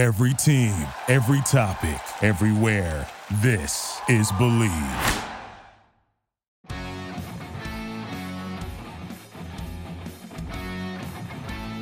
Every team, every topic, everywhere. This is Bleav.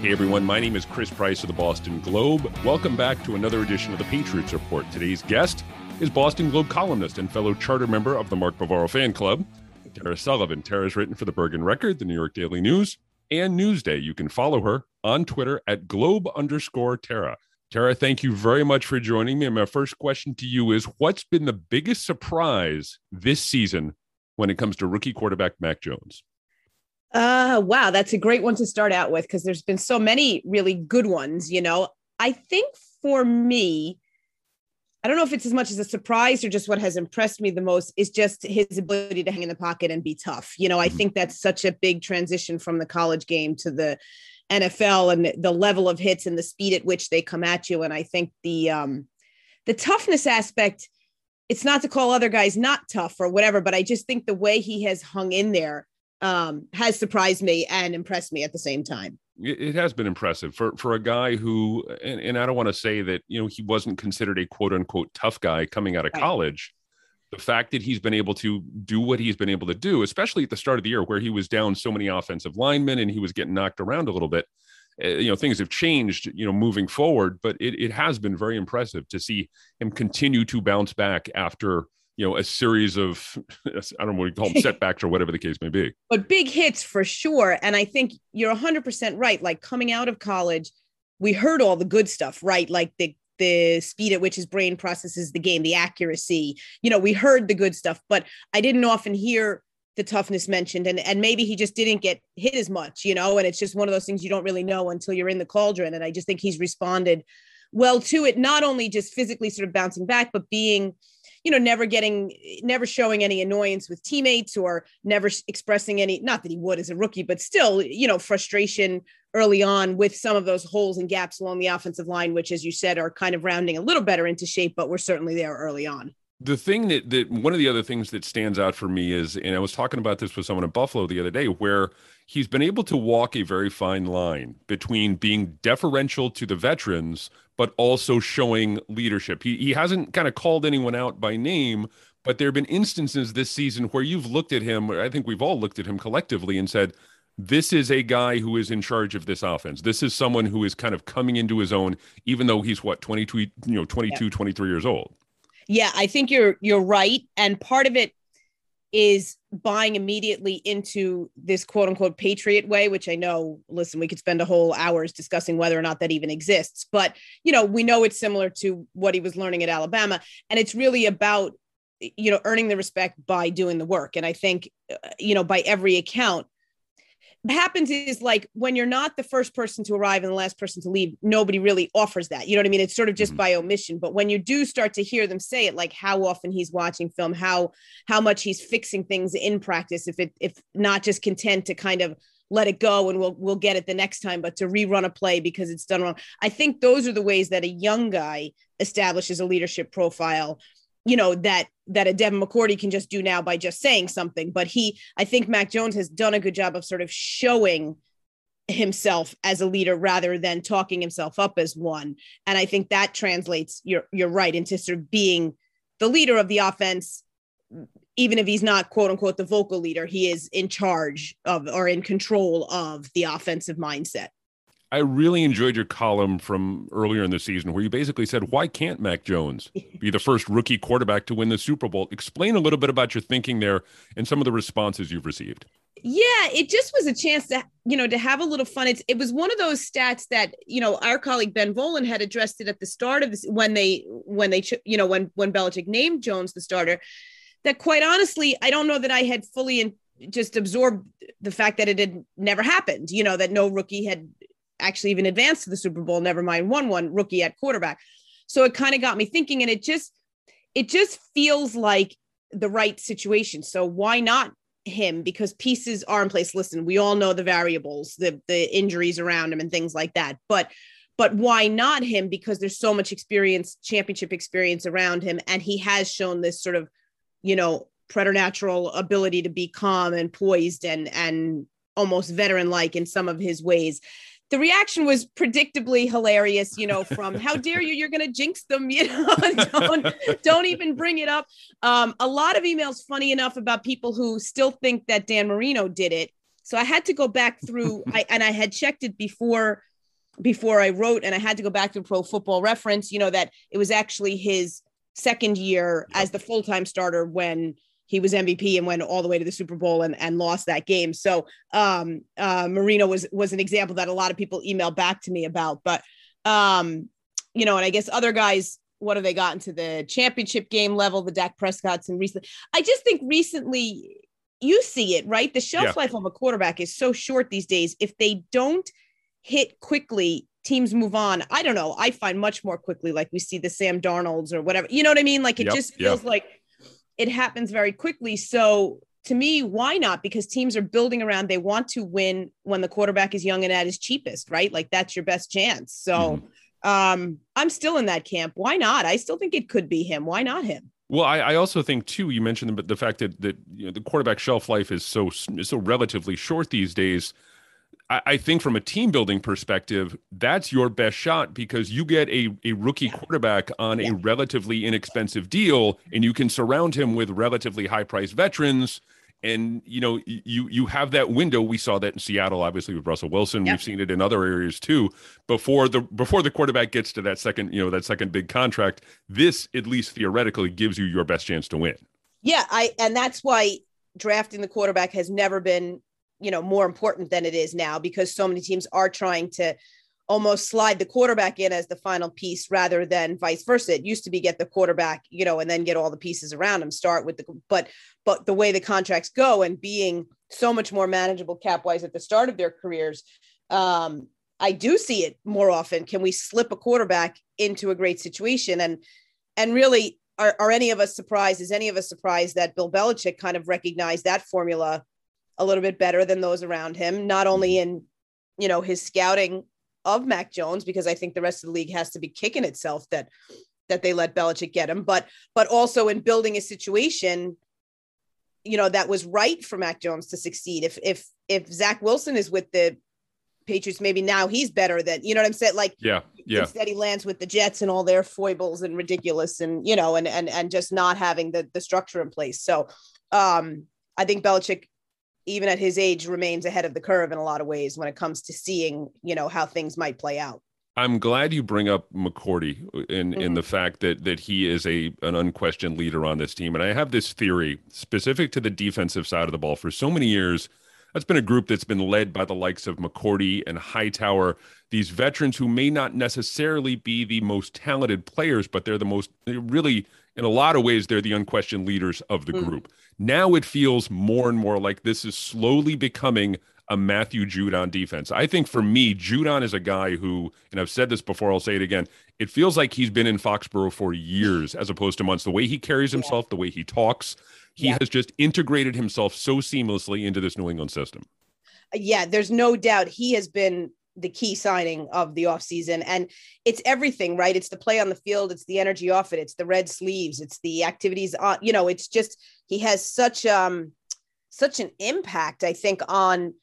Hey everyone, my name is Chris Price of the Boston Globe. Welcome back to another edition of the Patriots Report. Today's guest is Boston Globe columnist and fellow charter member of the Mark Bavaro fan club, Tara Sullivan. Tara's written for the Bergen Record, the New York Daily News, and Newsday. You can follow her on Twitter at Globe underscore Tara. Tara, thank you very much for joining me. And my first question to you is what's been the biggest surprise this season when it comes to rookie quarterback Mac Jones? Uh, wow, that's a great one to start out with because there's been so many really good ones. You know, I think for me, I don't know if it's as much as a surprise or just what has impressed me the most is just his ability to hang in the pocket and be tough. You know, I mm-hmm. think that's such a big transition from the college game to the NFL and the level of hits and the speed at which they come at you. And I think the um the toughness aspect, it's not to call other guys not tough or whatever, but I just think the way he has hung in there um, has surprised me and impressed me at the same time. It has been impressive for for a guy who, and, and I don't want to say that you know he wasn't considered a quote unquote tough guy coming out of right. college. The fact that he's been able to do what he's been able to do, especially at the start of the year where he was down so many offensive linemen and he was getting knocked around a little bit, uh, you know things have changed you know moving forward but it, it has been very impressive to see him continue to bounce back after you know a series of i don't know what you call them setbacks or whatever the case may be. But big hits for sure. And i think you're 100% right. Like coming out of college we heard all the good stuff right? Like the the speed at which his brain processes the game the accuracy. You know we heard the good stuff but i didn't often hear the toughness mentioned and and maybe he just didn't get hit as much you know and it's just one of those things you don't really know until you're in the cauldron and i just think he's responded well to it not only just physically sort of bouncing back but being you know, never getting, never showing any annoyance with teammates or never expressing any, not that he would as a rookie, but still, you know, frustration early on with some of those holes and gaps along the offensive line, which, as you said, are kind of rounding a little better into shape, but we're certainly there early on. The thing that, that one of the other things that stands out for me is, and I was talking about this with someone in Buffalo the other day, where he's been able to walk a very fine line between being deferential to the veterans, but also showing leadership. He, he hasn't kind of called anyone out by name, but there have been instances this season where you've looked at him, I think we've all looked at him collectively and said, this is a guy who is in charge of this offense. This is someone who is kind of coming into his own, even though he's what, 22, you know, 22, yeah. 23 years old. Yeah, I think you're you're right. And part of it is buying immediately into this quote unquote patriot way which i know listen we could spend a whole hours discussing whether or not that even exists but you know we know it's similar to what he was learning at alabama and it's really about you know earning the respect by doing the work. And i think uh, you know by every account happens is like when you're not the first person to arrive and the last person to leave, nobody really offers that. You know what I mean? It's sort of just mm-hmm. by omission. But when you do start to hear them say it, like how often he's watching film, how how much he's fixing things in practice, if it if not just content to kind of let it go and we'll we'll get it the next time, but to rerun a play because it's done wrong. I think those are the ways that a young guy establishes a leadership profile you know that that a Devin McCourty can just do now by just saying something. But he, I think Mac Jones has done a good job of sort of showing himself as a leader rather than talking himself up as one. And I think that translates, you're you're right, into sort of being the leader of the offense, even if he's not quote unquote the vocal leader, he is in charge of or in control of the offensive mindset. I really enjoyed your column from earlier in the season where you basically said, why can't Mac Jones be the first rookie quarterback to win the Super Bowl? Explain a little bit about your thinking there and some of the responses you've received. Yeah, it just was a chance to, you know, to have a little fun. It's, it was one of those stats that, you know, our colleague Ben Volin had addressed it at the start of this when they, when they, you know, when, when Belichick named Jones the starter, that quite honestly, I don't know that I had fully in, just absorbed the fact that it had never happened, you know, that no rookie had actually even advanced to the Super Bowl, never mind won one rookie at quarterback. So it kind of got me thinking, and it just it just feels like the right situation. So why not him? Because pieces are in place. Listen, we all know the variables, the the injuries around him and things like that. But but why not him? Because there's so much experience, championship experience around him, and he has shown this sort of, you know, preternatural ability to be calm and poised and and almost veteran like in some of his ways the reaction was predictably hilarious, you know, from how dare you, you're going to jinx them, you know, don't, don't even bring it up. Um, a lot of emails, funny enough, about people who still think that Dan Marino did it. So I had to go back through, I, and I had checked it before, before I wrote, and I had to go back to Pro Football Reference, you know, that it was actually his second year as the full-time starter when he was MVP and went all the way to the Super Bowl and, and lost that game. So um, uh, Marino was was an example that a lot of people emailed back to me about. But um, you know, and I guess other guys, what have they gotten to the championship game level? The Dak Prescott's and recently, I just think recently you see it right. The shelf yeah. life of a quarterback is so short these days. If they don't hit quickly, teams move on. I don't know. I find much more quickly, like we see the Sam Darnolds or whatever. You know what I mean? Like it yep, just feels yep. like it happens very quickly. So to me, why not? Because teams are building around, they want to win when the quarterback is young and at his cheapest, right? Like that's your best chance. So mm-hmm. um, I'm still in that camp. Why not? I still think it could be him. Why not him? Well, I, I also think too. You mentioned the, the fact that that you know, the quarterback shelf life is so so relatively short these days. I, think from a team building perspective, that's your best shot because you get a, a rookie quarterback on a relatively inexpensive deal and you can surround him with relatively high priced veterans. And you know, you you have that window. We saw that in Seattle, obviously with Russell Wilson. Yep. We've seen it in other areas too. Before the before the quarterback gets to that second, you know, that second big contract, this at least theoretically gives you your best chance to win. Yeah, I and that's why drafting the quarterback has never been you know more important than it is now because so many teams are trying to almost slide the quarterback in as the final piece rather than vice versa. It used to be get the quarterback, you know, and then get all the pieces around him. Start with the but but the way the contracts go and being so much more manageable cap wise at the start of their careers, um, I do see it more often. Can we slip a quarterback into a great situation and and really are, are any of us surprised? Is any of us surprised that Bill Belichick kind of recognized that formula a little bit better than those around him, not only mm-hmm. in, you know, his scouting of Mac Jones, because I think the rest of the league has to be kicking itself that that they let Belichick get him, but but also in building a situation, you know, that was right for Mac Jones to succeed. If if if Zach Wilson is with the Patriots, maybe now he's better than you know what I'm saying. Like, yeah, yeah. Instead, he lands with the Jets and all their foibles and ridiculous, and you know, and and and just not having the the structure in place. So, um, I think Belichick even at his age remains ahead of the curve in a lot of ways when it comes to seeing you know how things might play out I'm glad you bring up McCourty in mm-hmm. in the fact that that he is a an unquestioned leader on this team, and I have this theory specific to the defensive side of the ball. For so many years, that's been a group that's been led by the likes of McCourty and Hightower, these veterans who may not necessarily be the most talented players, but they're the most really in a lot of ways they're the unquestioned leaders of the mm-hmm. group. Now it feels more and more like this is slowly becoming a Matthew Judon defense. I think for me, Judon is a guy who, and I've said this before, I'll say it again. It feels like he's been in Foxborough for years as opposed to months. The way he carries himself, yeah. the way he talks, he yeah. has just integrated himself so seamlessly into this New England system. Yeah, there's no doubt he has been the key signing of the offseason. And it's everything, right? It's the play on the field, it's the energy off it, it's the red sleeves, it's the activities on, you know, it's just he has such um such an impact, I think, on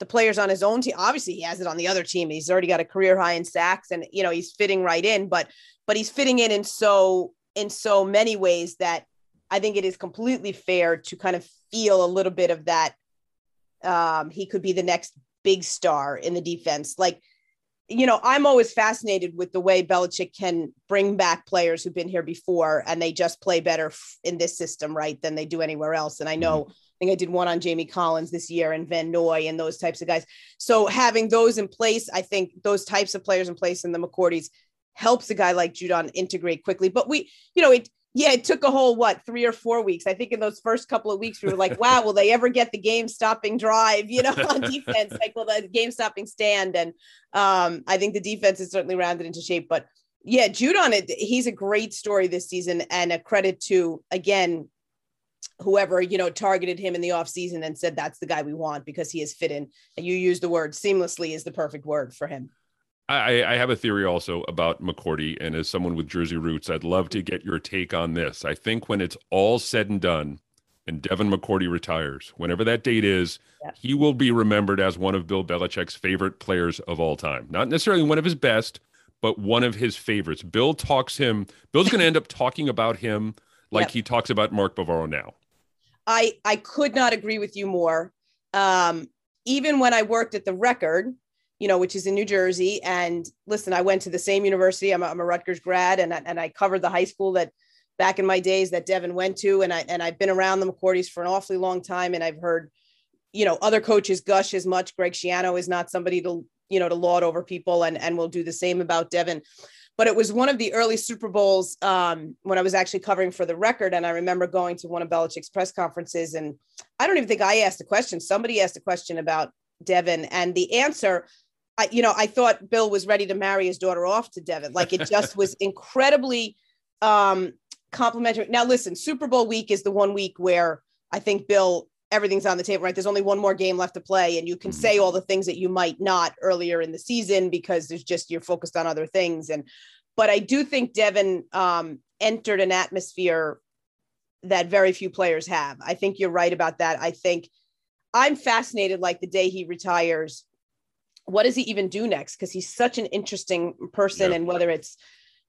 the players on his own team. Obviously, he has it on the other team. He's already got a career high in sacks and you know, he's fitting right in, but but he's fitting in in so in so many ways that I think it is completely fair to kind of feel a little bit of that um, he could be the next big star in the defense. Like, you know, I'm always fascinated with the way Belichick can bring back players who've been here before and they just play better in this system, right, than they do anywhere else. And I know, mm-hmm. I think I did one on Jamie Collins this year and Van Noy and those types of guys. So having those in place, I think those types of players in place in the McCourties helps a guy like Judon integrate quickly. But we, you know, it yeah, it took a whole what three or four weeks. I think in those first couple of weeks, we were like, "Wow, will they ever get the game-stopping drive?" You know, on defense, like, will the game-stopping stand? And um, I think the defense is certainly rounded into shape. But yeah, Judon it. He's a great story this season, and a credit to again whoever you know targeted him in the offseason and said that's the guy we want because he has fit in. And you use the word seamlessly is the perfect word for him. I, I, have a theory also about McCourty, and as someone with Jersey roots, I'd love to get your take on this. I think when it's all said and done, and Devin McCourty retires, whenever that date is, he will be remembered as one of Bill Belichick's favorite players of all time. Not necessarily one of his best, but one of his favorites. Bill talks him, Bill's going to end up talking about him like yep. he talks about Mark Bavaro now. I, I could not agree with you more. Um, even when I worked at the record, you know, which is in New Jersey. And listen, I went to the same university. I'm a, I'm a Rutgers grad, and I, and I covered the high school that back in my days that Devin went to, and I and I've been around the McCourtys for an awfully long time, and I've heard, you know, other coaches gush as much. Greg Schiano is not somebody to you know to laud over people, and and will do the same about Devin. But it was one of the early Super Bowls um, when I was actually covering for the record, and I remember going to one of Belichick's press conferences, and I don't even think I asked a question. Somebody asked a question about Devin, and the answer I, you know, I thought Bill was ready to marry his daughter off to Devin. Like it just was incredibly um, complimentary. Now, listen, Super Bowl week is the one week where I think Bill, everything's on the table, right? There's only one more game left to play, and you can mm-hmm. say all the things that you might not earlier in the season because there's just you're focused on other things. And but I do think Devin um, entered an atmosphere that very few players have. I think you're right about that. I think I'm fascinated, like the day he retires what does he even do next? Because he's such an interesting person, and whether it's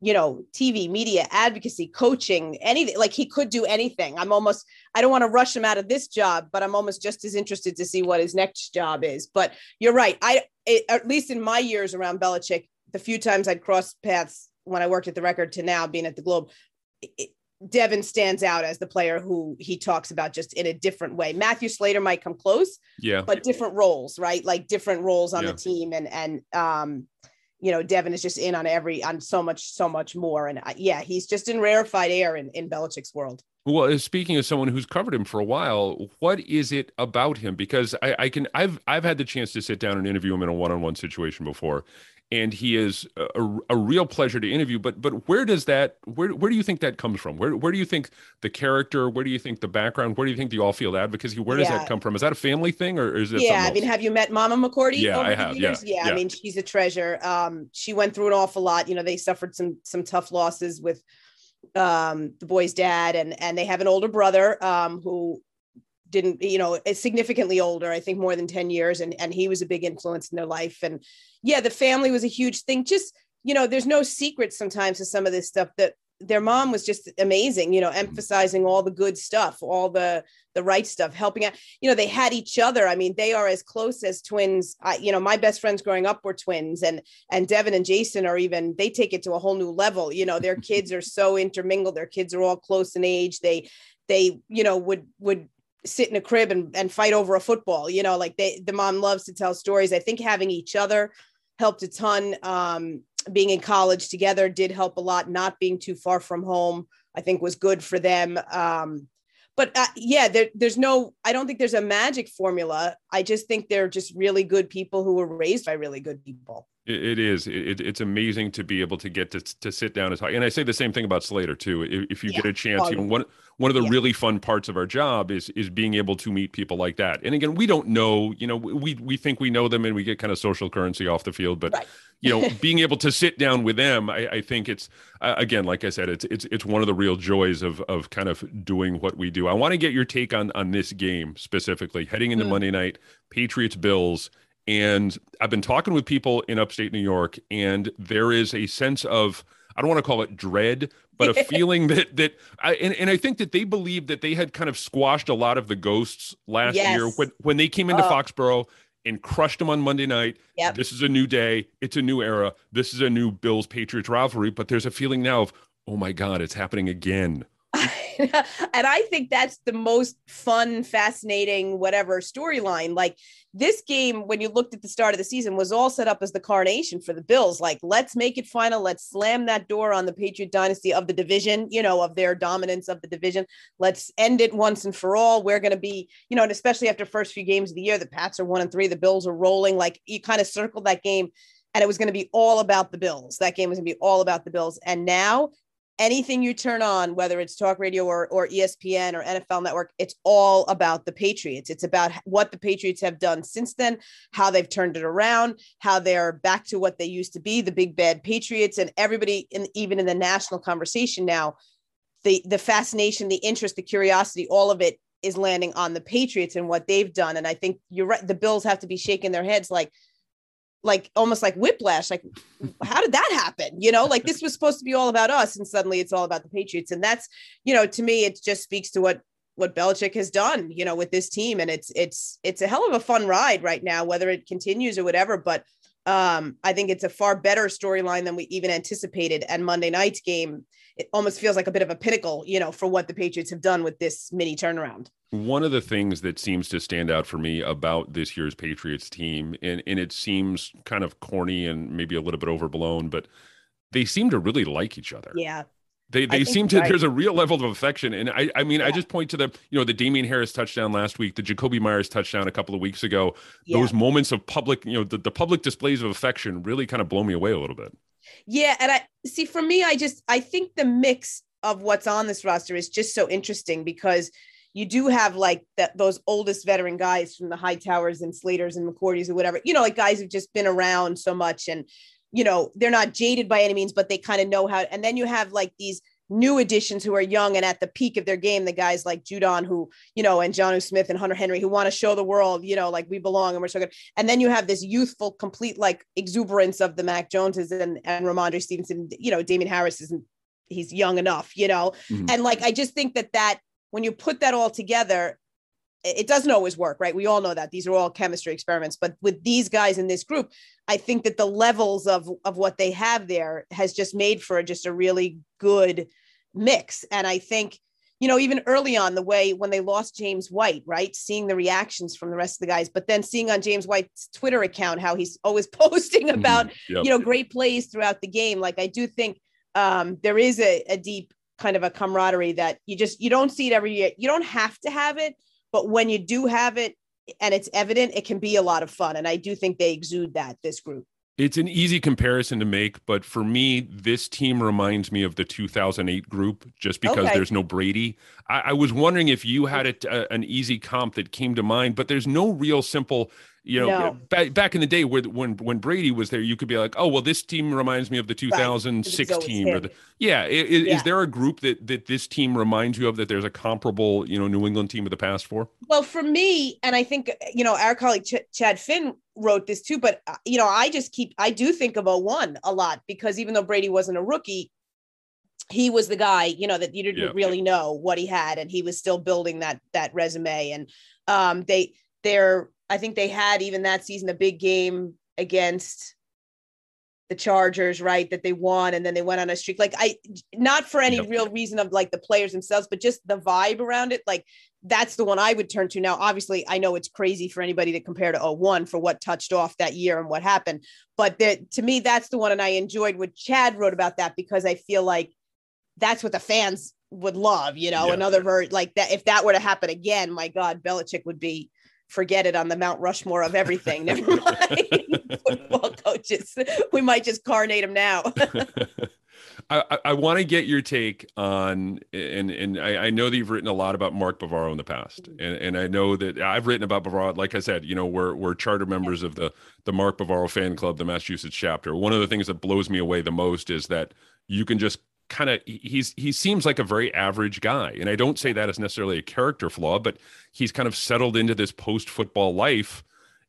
you know TV, media, advocacy, coaching, anything like he could do anything. I'm almost I don't want to rush him out of this job, but I'm almost just as interested to see what his next job is. But you're right. I it, at least in my years around Belichick, the few times I'd crossed paths when I worked at the record to now being at the Globe, it, Devin stands out as the player who he talks about just in a different way. Matthew Slater might come close, yeah, but different roles, right? Like different roles on yeah. the team, and and um, you know, Devin is just in on every on so much, so much more, and uh, yeah, he's just in rarefied air in in Belichick's world. Well, uh, speaking of someone who's covered him for a while, what is it about him? Because I, I can, I've, I've had the chance to sit down and interview him in a one-on-one situation before, and he is a, a, real pleasure to interview. But but where does that where where do you think that comes from? Where where do you think the character? Where do you think the background? Where do you think the all field advocacy? Where does yeah. that come from? Is that a family thing or is it? Yeah, I mean, have you met Mama McCourty? Yeah, I have. Yeah, yeah, yeah, I mean, she's a treasure. Um, she went through an awful lot. You know, they suffered some some tough losses with um the boy's dad and and they have an older brother um who didn't you know eh, significantly older i think more than 10 years and and he was a big influence in their life. And yeah the family was a huge thing. Just you know there's no secret sometimes to some of this stuff that their mom was just amazing you know emphasizing all the good stuff all the the right stuff helping out. You know they had each other. I mean they are as close as twins. I, you know my best friends growing up were twins and and devin and jason are even they take it to a whole new level. You know their kids are so intermingled. Their kids are all close in age. They they you know would would sit in a crib and, and fight over a football you know like they the mom loves to tell stories. I think having each other helped a ton um, being in college together did help a lot. Not being too far from home i think was good for them. Um, but uh, yeah there, there's no i don't think there's a magic formula. I just think they're just really good people who were raised by really good people it is. It, it's amazing to be able to get to, to sit down and talk. And I say the same thing about Slater too. If, if you yeah. get a chance, you know, one one of the yeah. really fun parts of our job is is being able to meet people like that. And again, we don't know. You know, we we think we know them and we get kind of social currency off the field, but right. you know, being able to sit down with them, I, I think it's uh, again, like I said, it's it's it's one of the real joys of of kind of doing what we do. I want to get your take on on this game specifically, heading into mm. Monday night, Patriots Bills and I've been talking with people in upstate New York, and there is a sense of I don't want to call it dread, but a feeling that that I and, and I think that they believe that they had kind of squashed a lot of the ghosts last yes. year when when they came into oh. Foxborough and crushed them on Monday night. Yep. This is a new day. It's a new era. This is a new Bills Patriots rivalry. But there's a feeling now of, oh my God, it's happening again. and I think that's the most fun, fascinating, whatever storyline. Like this game, when you looked at the start of the season, was all set up as the carnation for the Bills. Like, let's make it final. Let's slam that door on the Patriot dynasty of the division, you know, of their dominance of the division. Let's end it once and for all. We're going to be, you know, and especially after first few games of the year, the Pats are one and three, the Bills are rolling. Like you kind of circled that game and it was going to be all about the Bills. That game was going to be all about the Bills. And now anything you turn on, whether it's talk radio or, or ESPN or NFL network, it's all about the Patriots. It's about what the Patriots have done since then, how they've turned it around, how they're back to what they used to be, the big bad Patriots, and everybody in even in the national conversation now, the the fascination, the interest, the curiosity, all of it is landing on the Patriots and what they've done. And I think you're right. The Bills have to be shaking their heads like, like almost like whiplash. Like, how did that happen? You know, like this was supposed to be all about us, and suddenly it's all about the Patriots. And that's, you know, to me, it just speaks to what what Belichick has done, you know, with this team. And it's it's it's a hell of a fun ride right now, whether it continues or whatever. But um, I think it's a far better storyline than we even anticipated. And Monday night's game, it almost feels like a bit of a pinnacle, you know, for what the Patriots have done with this mini turnaround. One of the things that seems to stand out for me about this year's Patriots team, and, and it seems kind of corny and maybe a little bit overblown, but they seem to really like each other. Yeah. They they seem to right. there's a real level of affection. And I I mean, yeah. I just point to the, you know, the Damien Harris touchdown last week, the Jakobi Meyers touchdown a couple of weeks ago. Yeah. Those moments of public, you know, the, the public displays of affection really kind of blow me away a little bit. Yeah. And I see for me, I just I think the mix of what's on this roster is just so interesting because you do have like that those oldest veteran guys from the Hightowers and Slaters and McCourties or whatever, you know, like guys who've just been around so much and you know, they're not jaded by any means, but they kind of know how. And then you have like these new additions who are young and at the peak of their game, the guys like Judon, who, you know, and Jonnu Smith and Hunter Henry, who want to show the world, you know, like we belong and we're so good. And then you have this youthful, complete like exuberance of the Mac Joneses and, and Rhamondre Stevenson, you know, Damien Harris isn't, he's young enough, you know, mm-hmm. and like, I just think that that when you put that all together, it doesn't always work, right? We all know that these are all chemistry experiments, but with these guys in this group, I think that the levels of of what they have there has just made for just a really good mix. And I think, you know, even early on, the way when they lost James White, right, seeing the reactions from the rest of the guys, but then seeing on James White's Twitter account how he's always posting mm-hmm. about, yep. you know, great plays throughout the game. Like I do think um, there is a, a deep kind of a camaraderie that you just you don't see it every year. You don't have to have it but when you do have it and it's evident, it can be a lot of fun. And I do think they exude that, this group. It's an easy comparison to make, but for me, this team reminds me of the 2008 group just because okay. there's no Brady. I, I, was wondering if you had a, a, an easy comp that came to mind, but there's no real simple you know, no. back back in the day where when when Brady was there, you could be like, oh well, this team reminds me of the 2006 right. team, or the yeah. Is, yeah. is there a group that that this team reminds you of that there's a comparable you know New England team of the past for? Well, for me, and I think you know our colleague Ch- Chad Finn wrote this too, but uh, you know I just keep I do think of 01 a lot because even though Brady wasn't a rookie, he was the guy you know that you didn't yeah. really know what he had, and he was still building that that resume, and um, they they're I think they had even that season a big game against the Chargers, right? That they won and then they went on a streak. Like I not for any real reason of like the players themselves, but just the vibe around it. Like that's the one I would turn to. Now, obviously, I know it's crazy for anybody to compare to 01 for what touched off that year and what happened. But the, to me, that's the one. And I enjoyed what Chad wrote about that because I feel like that's what the fans would love, you know, another version like that. If that were to happen again, my God, Belichick would be forget it on the Mount Rushmore of everything. Never mind football coaches. We might just carnate them now. I, I want to get your take on, and and I, I, know that you've written a lot about Mark Bavaro in the past, mm-hmm. and, and I know that I've written about Bavaro. Like I said, you know, we're we're charter members of the the Mark Bavaro fan club, the Massachusetts chapter. One of the things that blows me away the most is that you can just kind of he's he seems like a very average guy and i don't say that as necessarily a character flaw but he's kind of settled into this post football life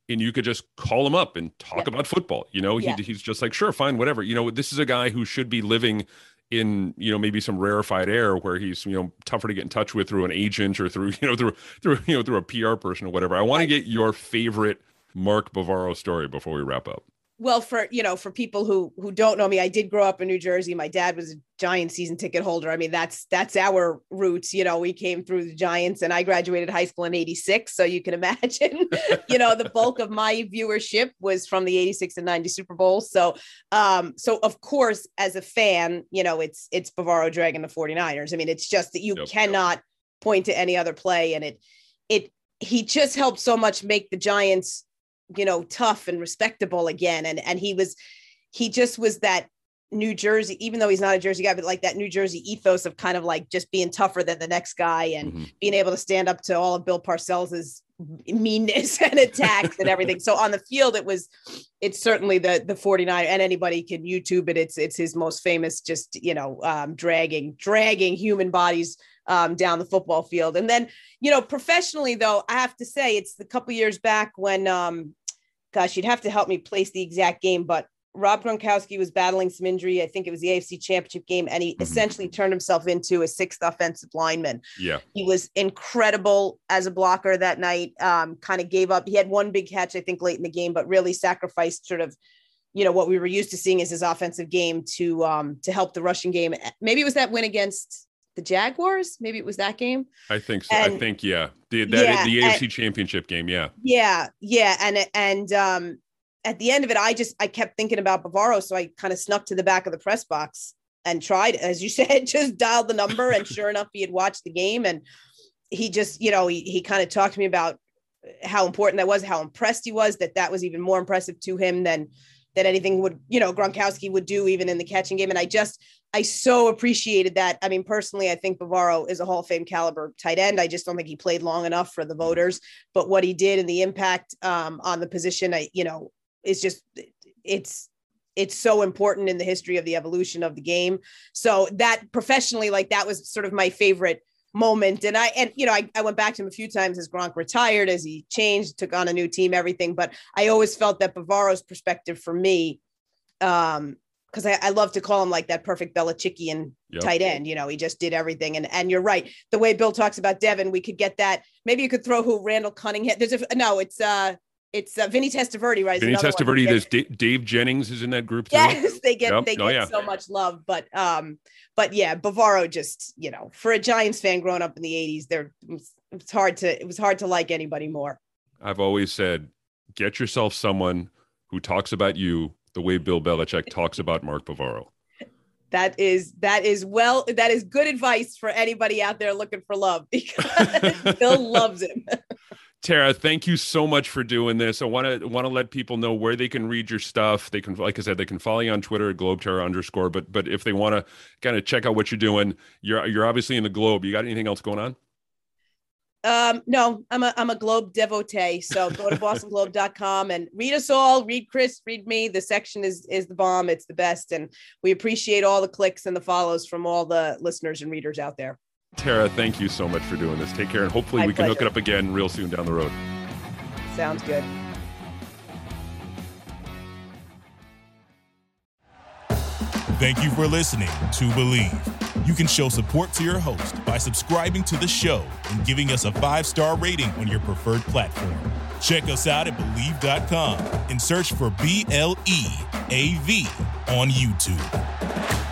and you could just call him up and talk yeah. about football you know yeah. he, he's just like sure fine whatever you know this is a guy who should be living in you know maybe some rarefied air where he's you know tougher to get in touch with through an agent or through you know through through you know through a PR person or whatever. I want to get your favorite Mark Bavaro story before we wrap up well for you know for people who who don't know me i did grow up in new jersey. My dad was a giant season ticket holder. I mean that's that's our roots. You know we came through the giants and i graduated high school in 86 so you can imagine you know the bulk of my viewership was from the 86 and 90 super bowls so um so of course as a fan you know it's it's bavaro dragon the 49ers i mean it's just that you cannot point to any other play and it it he just helped so much make the giants you know tough and respectable again and and he was he just was that New Jersey, even though he's not a Jersey guy, but like that New Jersey ethos of kind of like just being tougher than the next guy and mm-hmm. being able to stand up to all of Bill Parcells's meanness and attacks and everything. So on the field, it was it's certainly the the 49 and anybody can YouTube it. It's it's his most famous just, you know, um, dragging, dragging human bodies um, down the football field. And then, you know, professionally though, I have to say it's a couple years back when um gosh, you'd have to help me place the exact game, but Rob Gronkowski was battling some injury. I think it was the AFC Championship game, and he mm-hmm. essentially turned himself into a sixth offensive lineman. Yeah, he was incredible as a blocker that night. Um, kind of gave up. He had one big catch, I think, late in the game, but really sacrificed sort of, you know, what we were used to seeing as his offensive game to um, to help the rushing game. Maybe it was that win against the Jaguars. Maybe it was that game. I think so. And, I think yeah. The that yeah, the AFC and, Championship game. Yeah. Yeah, yeah, and and um, at the end of it, I just I kept thinking about Bavaro, so I kind of snuck to the back of the press box and tried, as you said, just dialed the number, and sure enough, he had watched the game, and he just, you know, he he kind of talked to me about how important that was, how impressed he was, that that was even more impressive to him than than anything would, you know, Gronkowski would do even in the catching game, and I just I so appreciated that. I mean, personally, I think Bavaro is a Hall of Fame caliber tight end. I just don't think he played long enough for the voters, but what he did and the impact um, on the position, I, you know, is just it's it's so important in the history of the evolution of the game. So that professionally, like that was sort of my favorite moment. And I and you know, I, I went back to him a few times as Gronk retired, as he changed, took on a new team, everything. But I always felt that Bavaro's perspective for me, um, because I, I, love to call him like that perfect Belichickian yep. tight end. You know, he just did everything. And and you're right. The way Bill talks about Devin, we could get that. Maybe you could throw who Randall Cunningham. There's a no, it's uh it's uh, Vinny Testaverde, right? Vinny Testaverde. There's D- Dave Jennings is in that group too. Yes, they get yep. they oh, get yeah. so much love, but um, but yeah, Bavaro just you know for a Giants fan growing up in the '80s, there it's hard to it was hard to like anybody more. I've always said, get yourself someone who talks about you the way Bill Belichick talks about Mark Bavaro. That is that is well that is good advice for anybody out there looking for love because Bill loves him. Tara, thank you so much for doing this. I want to want to let people know where they can read your stuff. They can, like I said, they can follow you on Twitter at GlobeTara underscore. But but if they want to kind of check out what you're doing, you're you're obviously in the Globe. You got anything else going on? Um, no, I'm a I'm a Globe devotee. So go to bostonglobe.com and read us all. Read Chris, read me. The section is is the bomb. It's the best, and we appreciate all the clicks and the follows from all the listeners and readers out there. Tara, thank you so much for doing this. Take care, and hopefully My we pleasure. can hook it up again real soon down the road. Sounds good. Thank you for listening to Bleav. You can show support to your host by subscribing to the show and giving us a five star rating on your preferred platform. Check us out at Bleav.com and search for B L E A V on YouTube.